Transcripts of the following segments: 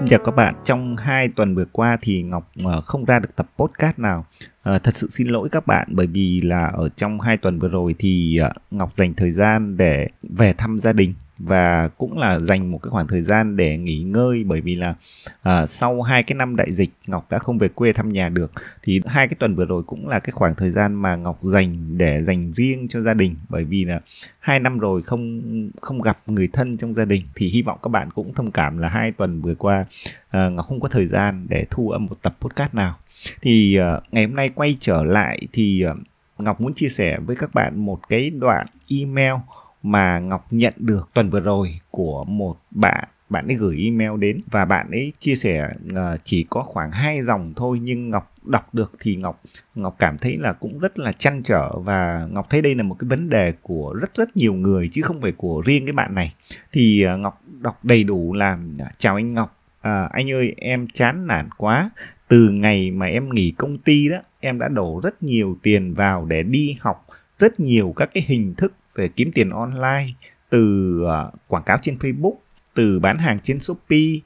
Xin chào các bạn. Trong hai tuần vừa qua thì Ngọc ờ, không ra được tập podcast nào. À, thật sự xin lỗi các bạn bởi vì là ở trong hai tuần vừa rồi thì ờ, Ngọc dành thời gian để về thăm gia đình và cũng là dành một cái khoảng thời gian để nghỉ ngơi bởi vì là à, sau hai cái năm đại dịch Ngọc đã không về quê thăm nhà được. Thì hai cái tuần vừa rồi cũng là cái khoảng thời gian mà Ngọc dành để dành riêng cho gia đình. Bởi vì là hai năm rồi không không gặp người thân trong gia đình. Thì hy vọng các bạn cũng thông cảm là hai tuần vừa qua à, Ngọc không có thời gian để thu âm một tập podcast nào. Thì uh, ngày hôm nay quay trở lại thì uh, Ngọc muốn chia sẻ với các bạn một cái đoạn email mà Ngọc nhận được tuần vừa rồi của một bạn bạn ấy gửi email đến. Và bạn ấy chia sẻ uh, chỉ có khoảng hai dòng thôi nhưng Ngọc đọc được thì Ngọc Ngọc cảm thấy là cũng rất là chăn trở. Và Ngọc thấy đây là một cái vấn đề của rất rất nhiều người chứ không phải của riêng cái bạn này. Thì uh, Ngọc đọc đầy đủ là à, chào anh Ngọc à, anh ơi em chán nản quá. Từ ngày mà em nghỉ công ty đó em đã đổ rất nhiều tiền vào để đi học rất nhiều các cái hình thức về kiếm tiền online từ à, quảng cáo trên Facebook từ bán hàng trên Shopee.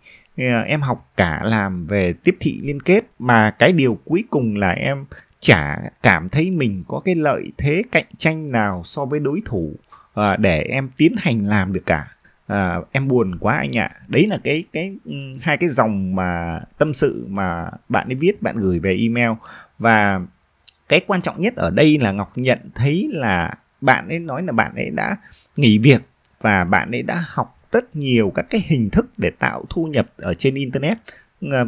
Em học cả làm về tiếp thị liên kết mà cái điều cuối cùng là em chả cảm thấy mình có cái lợi thế cạnh tranh nào so với đối thủ à, để em tiến hành làm được cả. À, em buồn quá anh ạ. Đấy là cái cái hai cái dòng mà tâm sự mà bạn ấy viết bạn gửi về email. Và cái quan trọng nhất ở đây là ngọc nhận thấy là bạn ấy nói là bạn ấy đã nghỉ việc và bạn ấy đã học rất nhiều các cái hình thức để tạo thu nhập ở trên internet.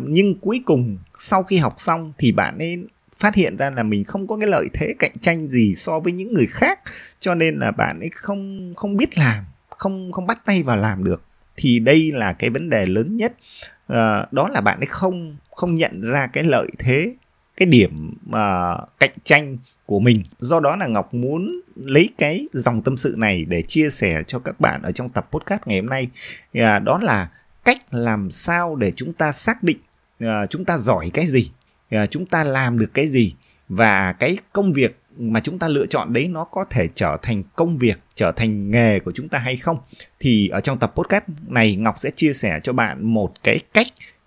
Nhưng cuối cùng sau khi học xong thì bạn ấy phát hiện ra là mình không có cái lợi thế cạnh tranh gì so với những người khác cho nên là bạn ấy không không biết làm không không bắt tay vào làm được. Thì đây là cái vấn đề lớn nhất. À, đó là bạn ấy không không nhận ra cái lợi thế cái điểm uh, cạnh tranh của mình. Do đó là ngọc muốn lấy cái dòng tâm sự này để chia sẻ cho các bạn ở trong tập podcast ngày hôm nay. Uh, đó là cách làm sao để chúng ta xác định uh, chúng ta giỏi cái gì uh, chúng ta làm được cái gì và cái công việc mà chúng ta lựa chọn đấy nó có thể trở thành công việc trở thành nghề của chúng ta hay không. Thì ở trong tập podcast này ngọc sẽ chia sẻ cho bạn một cái cách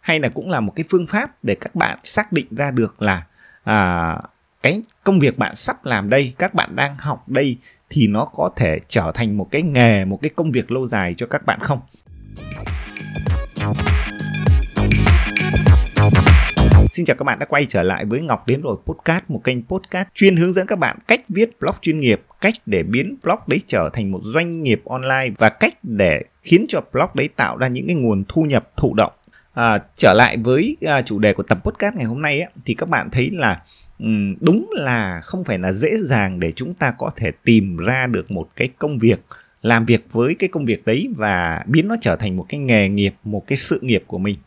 hay là cũng là một cái phương pháp để các bạn xác định ra được là à, cái công việc bạn sắp làm đây các bạn đang học đây thì nó có thể trở thành một cái nghề một cái công việc lâu dài cho các bạn không Xin chào các bạn đã quay trở lại với Ngọc Đến Rồi Podcast, một kênh podcast chuyên hướng dẫn các bạn cách viết blog chuyên nghiệp, cách để biến blog đấy trở thành một doanh nghiệp online và cách để khiến cho blog đấy tạo ra những cái nguồn thu nhập thụ động. À, trở lại với à, chủ đề của tập podcast ngày hôm nay ấy, thì các bạn thấy là um, đúng là không phải là dễ dàng để chúng ta có thể tìm ra được một cái công việc làm việc với cái công việc đấy và biến nó trở thành một cái nghề nghiệp, một cái sự nghiệp của mình.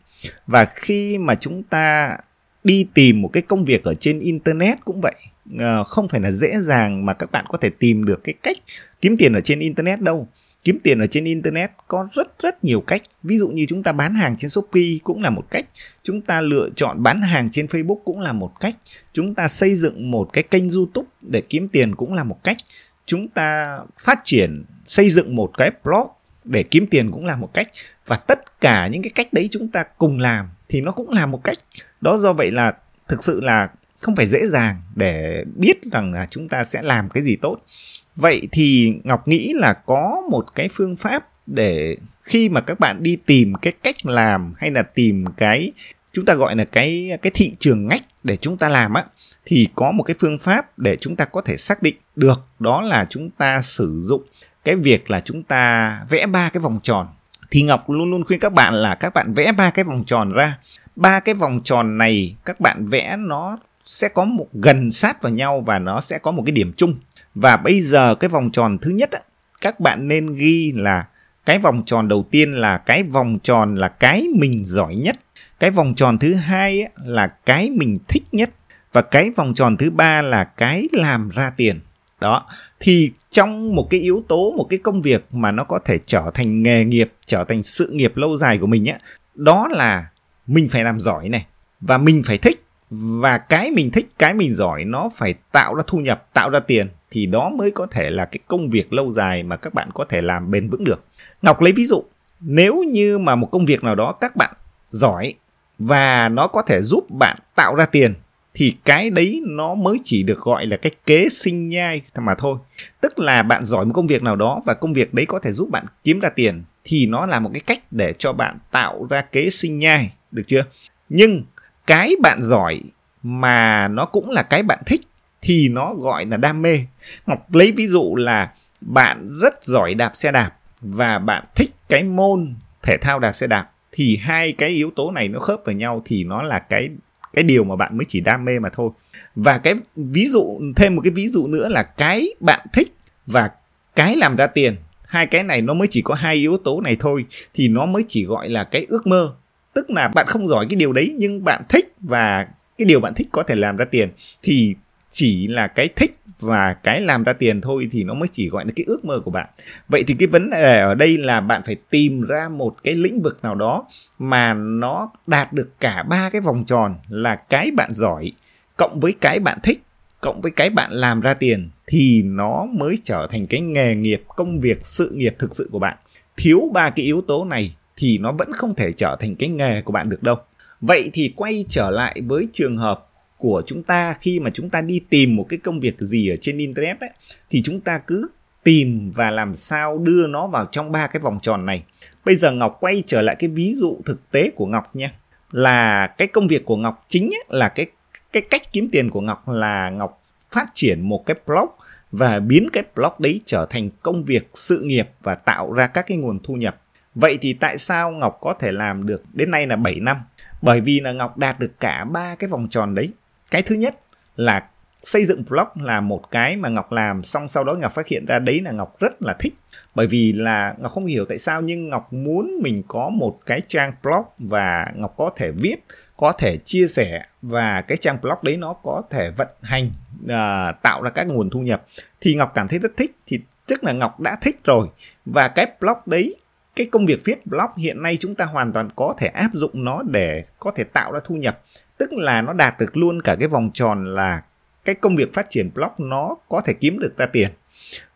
Và khi mà chúng ta đi tìm một cái công việc ở trên internet cũng vậy à, không phải là dễ dàng mà các bạn có thể tìm được cái cách kiếm tiền ở trên internet đâu kiếm tiền ở trên internet có rất rất nhiều cách. Ví dụ như chúng ta bán hàng trên shopee cũng là một cách. Chúng ta lựa chọn bán hàng trên facebook cũng là một cách. Chúng ta xây dựng một cái kênh youtube để kiếm tiền cũng là một cách. Chúng ta phát triển, xây dựng một cái blog để kiếm tiền cũng là một cách. Và tất cả những cái cách đấy chúng ta cùng làm thì nó cũng là một cách. Đó do vậy là thực sự là không phải dễ dàng để biết rằng là chúng ta sẽ làm cái gì tốt vậy thì ngọc nghĩ là có một cái phương pháp để khi mà các bạn đi tìm cái cách làm hay là tìm cái, chúng ta gọi là cái cái thị trường ngách để chúng ta làm á, thì có một cái phương pháp để chúng ta có thể xác định được đó là chúng ta sử dụng cái việc là chúng ta vẽ ba cái vòng tròn. Thì ngọc luôn luôn khuyên các bạn là các bạn vẽ ba cái vòng tròn ra. Ba cái vòng tròn này các bạn vẽ nó sẽ có một, gần sát vào nhau và nó sẽ có một cái điểm chung và bây giờ cái vòng tròn thứ nhất các bạn nên ghi là cái vòng tròn đầu tiên là cái vòng tròn là cái mình giỏi nhất. Cái vòng tròn thứ hai là cái mình thích nhất. Và cái vòng tròn thứ ba là cái làm ra tiền. Đó, thì trong một cái yếu tố, một cái công việc mà nó có thể trở thành nghề nghiệp, trở thành sự nghiệp lâu dài của mình á, đó là mình phải làm giỏi này, và mình phải thích và cái mình thích cái mình giỏi nó phải tạo ra thu nhập tạo ra tiền thì đó mới có thể là cái công việc lâu dài mà các bạn có thể làm bền vững được ngọc lấy ví dụ nếu như mà một công việc nào đó các bạn giỏi và nó có thể giúp bạn tạo ra tiền thì cái đấy nó mới chỉ được gọi là cái kế sinh nhai mà thôi. Tức là bạn giỏi một công việc nào đó và công việc đấy có thể giúp bạn kiếm ra tiền thì nó là một cái cách để cho bạn tạo ra kế sinh nhai, được chưa? Nhưng cái bạn giỏi mà nó cũng là cái bạn thích thì nó gọi là đam mê. Ngọc lấy ví dụ là bạn rất giỏi đạp xe đạp và bạn thích cái môn thể thao đạp xe đạp thì hai cái yếu tố này nó khớp vào nhau thì nó là cái cái điều mà bạn mới chỉ đam mê mà thôi. Và cái ví dụ, thêm một cái ví dụ nữa là cái bạn thích và cái làm ra tiền. Hai cái này nó mới chỉ có hai yếu tố này thôi thì nó mới chỉ gọi là cái ước mơ tức là bạn không giỏi cái điều đấy, nhưng bạn thích và cái điều bạn thích có thể làm ra tiền, thì chỉ là cái thích và cái làm ra tiền thôi thì nó mới chỉ gọi là cái ước mơ của bạn. Vậy thì cái vấn đề ở đây là bạn phải tìm ra một cái lĩnh vực nào đó mà nó đạt được cả ba cái vòng tròn là cái bạn giỏi cộng với cái bạn thích cộng với cái bạn làm ra tiền thì nó mới trở thành cái nghề nghiệp, công việc, sự nghiệp thực sự của bạn. Thiếu ba cái yếu tố này thì nó vẫn không thể trở thành cái nghề của bạn được đâu vậy thì quay trở lại với trường hợp của chúng ta khi mà chúng ta đi tìm một cái công việc gì ở trên internet ấy, thì chúng ta cứ tìm và làm sao đưa nó vào trong ba cái vòng tròn này. Bây giờ Ngọc quay trở lại cái ví dụ thực tế của Ngọc nha. Là cái công việc của Ngọc chính ấy, là cái cái cách kiếm tiền của Ngọc là Ngọc phát triển một cái blog và biến cái blog đấy trở thành công việc sự nghiệp và tạo ra các cái nguồn thu nhập. Vậy thì tại sao Ngọc có thể làm được đến nay là 7 năm? Bởi vì là Ngọc đạt được cả ba cái vòng tròn đấy. Cái thứ nhất là xây dựng blog là một cái mà Ngọc làm xong sau đó Ngọc phát hiện ra đấy là Ngọc rất là thích. Bởi vì là Ngọc không hiểu tại sao nhưng Ngọc muốn mình có một cái trang blog và Ngọc có thể viết có thể chia sẻ và cái trang blog đấy nó có thể vận hành uh, tạo ra các nguồn thu nhập. Thì Ngọc cảm thấy rất thích thì tức là Ngọc đã thích rồi. Và cái blog đấy cái công việc viết blog hiện nay chúng ta hoàn toàn có thể áp dụng nó để có thể tạo ra thu nhập. Tức là nó đạt được luôn cả cái vòng tròn là cái công việc phát triển blog nó có thể kiếm được ra tiền.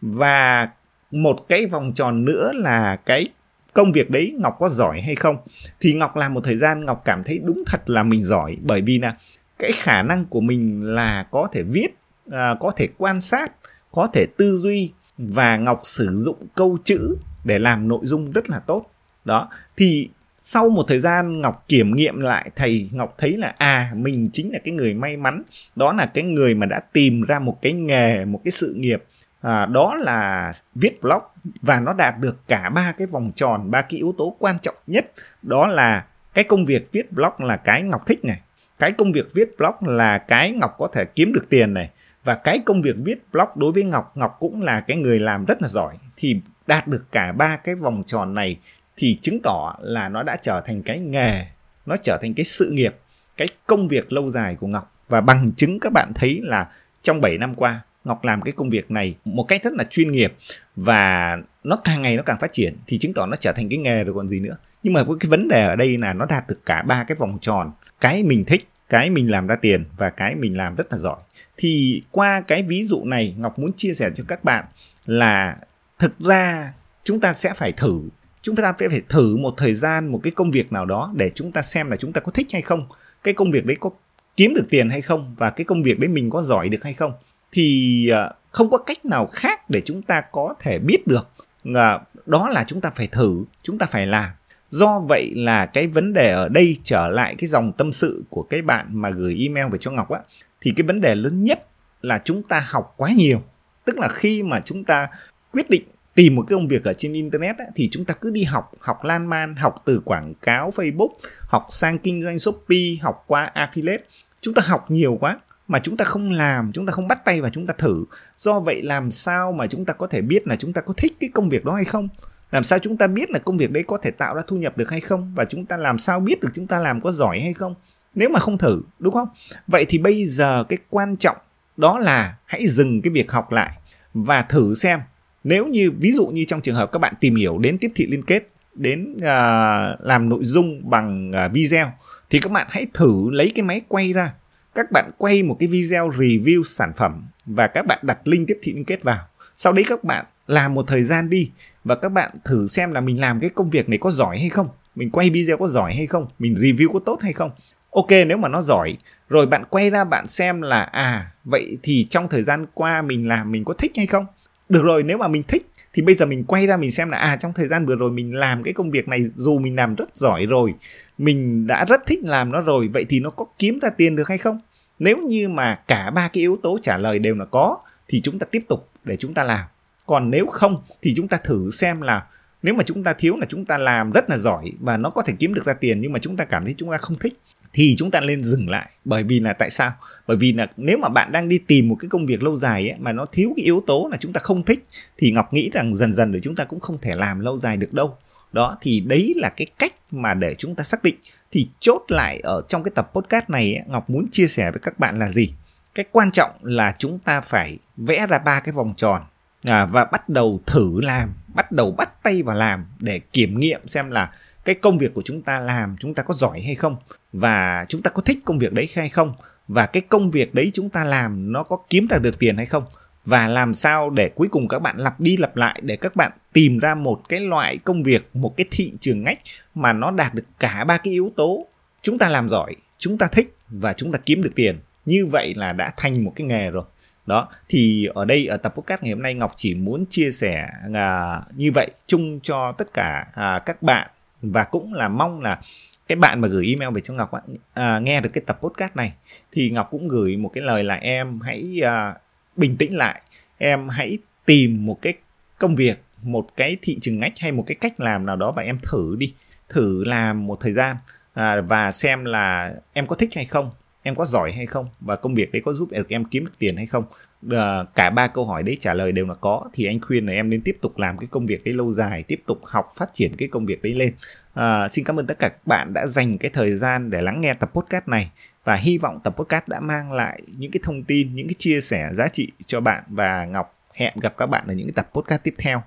Và một cái vòng tròn nữa là cái công việc đấy Ngọc có giỏi hay không? Thì Ngọc làm một thời gian Ngọc cảm thấy đúng thật là mình giỏi. Bởi vì là cái khả năng của mình là có thể viết à, có thể quan sát có thể tư duy và Ngọc sử dụng câu chữ để làm nội dung rất là tốt. Đó thì sau một thời gian ngọc kiểm nghiệm lại thầy ngọc thấy là à mình chính là cái người may mắn đó là cái người mà đã tìm ra một cái nghề một cái sự nghiệp à, đó là viết blog và nó đạt được cả ba cái vòng tròn ba cái yếu tố quan trọng nhất đó là cái công việc viết blog là cái ngọc thích này cái công việc viết blog là cái ngọc có thể kiếm được tiền này và cái công việc viết blog đối với ngọc ngọc cũng là cái người làm rất là giỏi. Thì đạt được cả ba cái vòng tròn này thì chứng tỏ là nó đã trở thành cái nghề, nó trở thành cái sự nghiệp, cái công việc lâu dài của Ngọc. Và bằng chứng các bạn thấy là trong 7 năm qua, Ngọc làm cái công việc này một cách rất là chuyên nghiệp và nó càng ngày nó càng phát triển thì chứng tỏ nó trở thành cái nghề rồi còn gì nữa. Nhưng mà cái vấn đề ở đây là nó đạt được cả ba cái vòng tròn, cái mình thích, cái mình làm ra tiền và cái mình làm rất là giỏi. Thì qua cái ví dụ này, Ngọc muốn chia sẻ cho các bạn là thực ra, chúng ta sẽ phải thử. Chúng ta sẽ phải thử một thời gian, một cái công việc nào đó để chúng ta xem là chúng ta có thích hay không. Cái công việc đấy có kiếm được tiền hay không và cái công việc đấy mình có giỏi được hay không thì à, không có cách nào khác để chúng ta có thể biết được à, đó là chúng ta phải thử, chúng ta phải làm. Do vậy là cái vấn đề ở đây trở lại cái dòng tâm sự của cái bạn mà gửi email về cho ngọc á, thì cái vấn đề lớn nhất là chúng ta học quá nhiều. Tức là khi mà chúng ta quyết định tìm một cái công việc ở trên internet ấy, thì chúng ta cứ đi học học lan man học từ quảng cáo facebook học sang kinh doanh shopee học qua affiliate. Chúng ta học nhiều quá mà chúng ta không làm chúng ta không bắt tay và chúng ta thử. Do vậy làm sao mà chúng ta có thể biết là chúng ta có thích cái công việc đó hay không? Làm sao chúng ta biết là công việc đấy có thể tạo ra thu nhập được hay không? Và chúng ta làm sao biết được chúng ta làm có giỏi hay không? Nếu mà không thử đúng không? Vậy thì bây giờ cái quan trọng đó là hãy dừng cái việc học lại và thử xem nếu như ví dụ như trong trường hợp các bạn tìm hiểu đến tiếp thị liên kết đến uh, làm nội dung bằng uh, video thì các bạn hãy thử lấy cái máy quay ra. Các bạn quay một cái video review sản phẩm và các bạn đặt link tiếp thị liên kết vào. Sau đấy các bạn làm một thời gian đi và các bạn thử xem là mình làm cái công việc này có giỏi hay không mình quay video có giỏi hay không mình review có tốt hay không. Ok nếu mà nó giỏi rồi bạn quay ra bạn xem là à vậy thì trong thời gian qua mình làm mình có thích hay không? Được rồi, nếu mà mình thích thì bây giờ mình quay ra mình xem là à trong thời gian vừa rồi mình làm cái công việc này dù mình làm rất giỏi rồi, mình đã rất thích làm nó rồi, vậy thì nó có kiếm ra tiền được hay không? Nếu như mà cả ba cái yếu tố trả lời đều là có, thì chúng ta tiếp tục để chúng ta làm. Còn nếu không thì chúng ta thử xem là, nếu mà chúng ta thiếu là chúng ta làm rất là giỏi và nó có thể kiếm được ra tiền nhưng mà chúng ta cảm thấy chúng ta không thích thì chúng ta nên dừng lại. Bởi vì là tại sao? Bởi vì là nếu mà bạn đang đi tìm một cái công việc lâu dài ấy, mà nó thiếu cái yếu tố là chúng ta không thích thì ngọc nghĩ rằng dần dần rồi chúng ta cũng không thể làm lâu dài được đâu. Đó thì đấy là cái cách mà để chúng ta xác định. Thì chốt lại ở trong cái tập podcast này ấy, ngọc muốn chia sẻ với các bạn là gì? Cái quan trọng là chúng ta phải vẽ ra ba cái vòng tròn à, và bắt đầu thử làm bắt đầu bắt tay vào làm để kiểm nghiệm xem là cái công việc của chúng ta làm chúng ta có giỏi hay không và chúng ta có thích công việc đấy hay không và cái công việc đấy chúng ta làm nó có kiếm ra được tiền hay không và làm sao để cuối cùng các bạn lặp đi lặp lại để các bạn tìm ra một cái loại công việc một cái thị trường ngách mà nó đạt được cả ba cái yếu tố. Chúng ta làm giỏi chúng ta thích và chúng ta kiếm được tiền. Như vậy là đã thành một cái nghề rồi. Đó thì ở đây ở tập podcast ngày hôm nay ngọc chỉ muốn chia sẻ à, như vậy chung cho tất cả à, các bạn và cũng là mong là cái bạn mà gửi email về cho ngọc à, nghe được cái tập podcast này thì ngọc cũng gửi một cái lời là em hãy à, bình tĩnh lại em hãy tìm một cái công việc một cái thị trường ngách hay một cái cách làm nào đó và em thử đi thử làm một thời gian à, và xem là em có thích hay không em có giỏi hay không và công việc đấy có giúp được em kiếm được tiền hay không. Ờ, cả ba câu hỏi đấy trả lời đều là có. Thì anh khuyên là em nên tiếp tục làm cái công việc đấy lâu dài tiếp tục học phát triển cái công việc đấy lên. À, xin cảm ơn tất cả các bạn đã dành cái thời gian để lắng nghe tập podcast này. Và hy vọng tập podcast đã mang lại những cái thông tin những cái chia sẻ giá trị cho bạn. Và ngọc hẹn gặp các bạn ở những cái tập podcast tiếp theo.